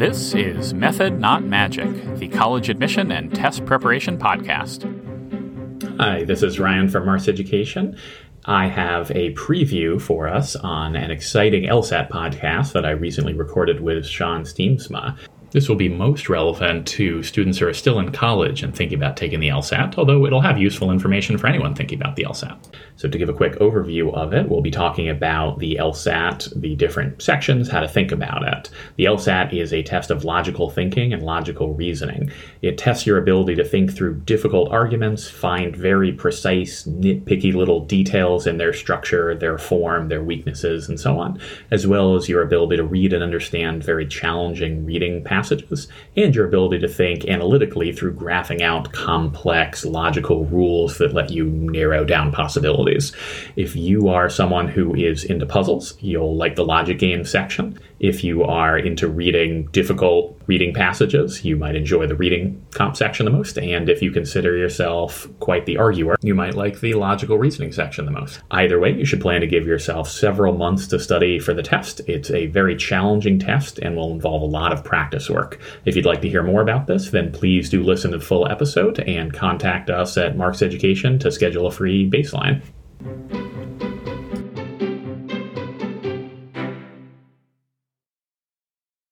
This is Method Not Magic, the college admission and test preparation podcast. Hi, this is Ryan from Marks Education. I have a preview for us on an exciting LSAT podcast that I recently recorded with Sean Steensma. This will be most relevant to students who are still in college and thinking about taking the LSAT, although it'll have useful information for anyone thinking about the LSAT. So, to give a quick overview of it, we'll be talking about the LSAT, the different sections, how to think about it. The LSAT is a test of logical thinking and logical reasoning. It tests your ability to think through difficult arguments, find very precise, nitpicky little details in their structure, their form, their weaknesses, and so on, as well as your ability to read and understand very challenging reading passages passages, and your ability to think analytically through graphing out complex logical rules that let you narrow down possibilities. If you are someone who is into puzzles, you'll like the logic game section. If you are into reading difficult reading passages, you might enjoy the reading comp section the most. And if you consider yourself quite the arguer, you might like the logical reasoning section the most. Either way, you should plan to give yourself several months to study for the test. It's a very challenging test and will involve a lot of practice If you'd like to hear more about this, then please do listen to the full episode and contact us at Marks Education to schedule a free baseline.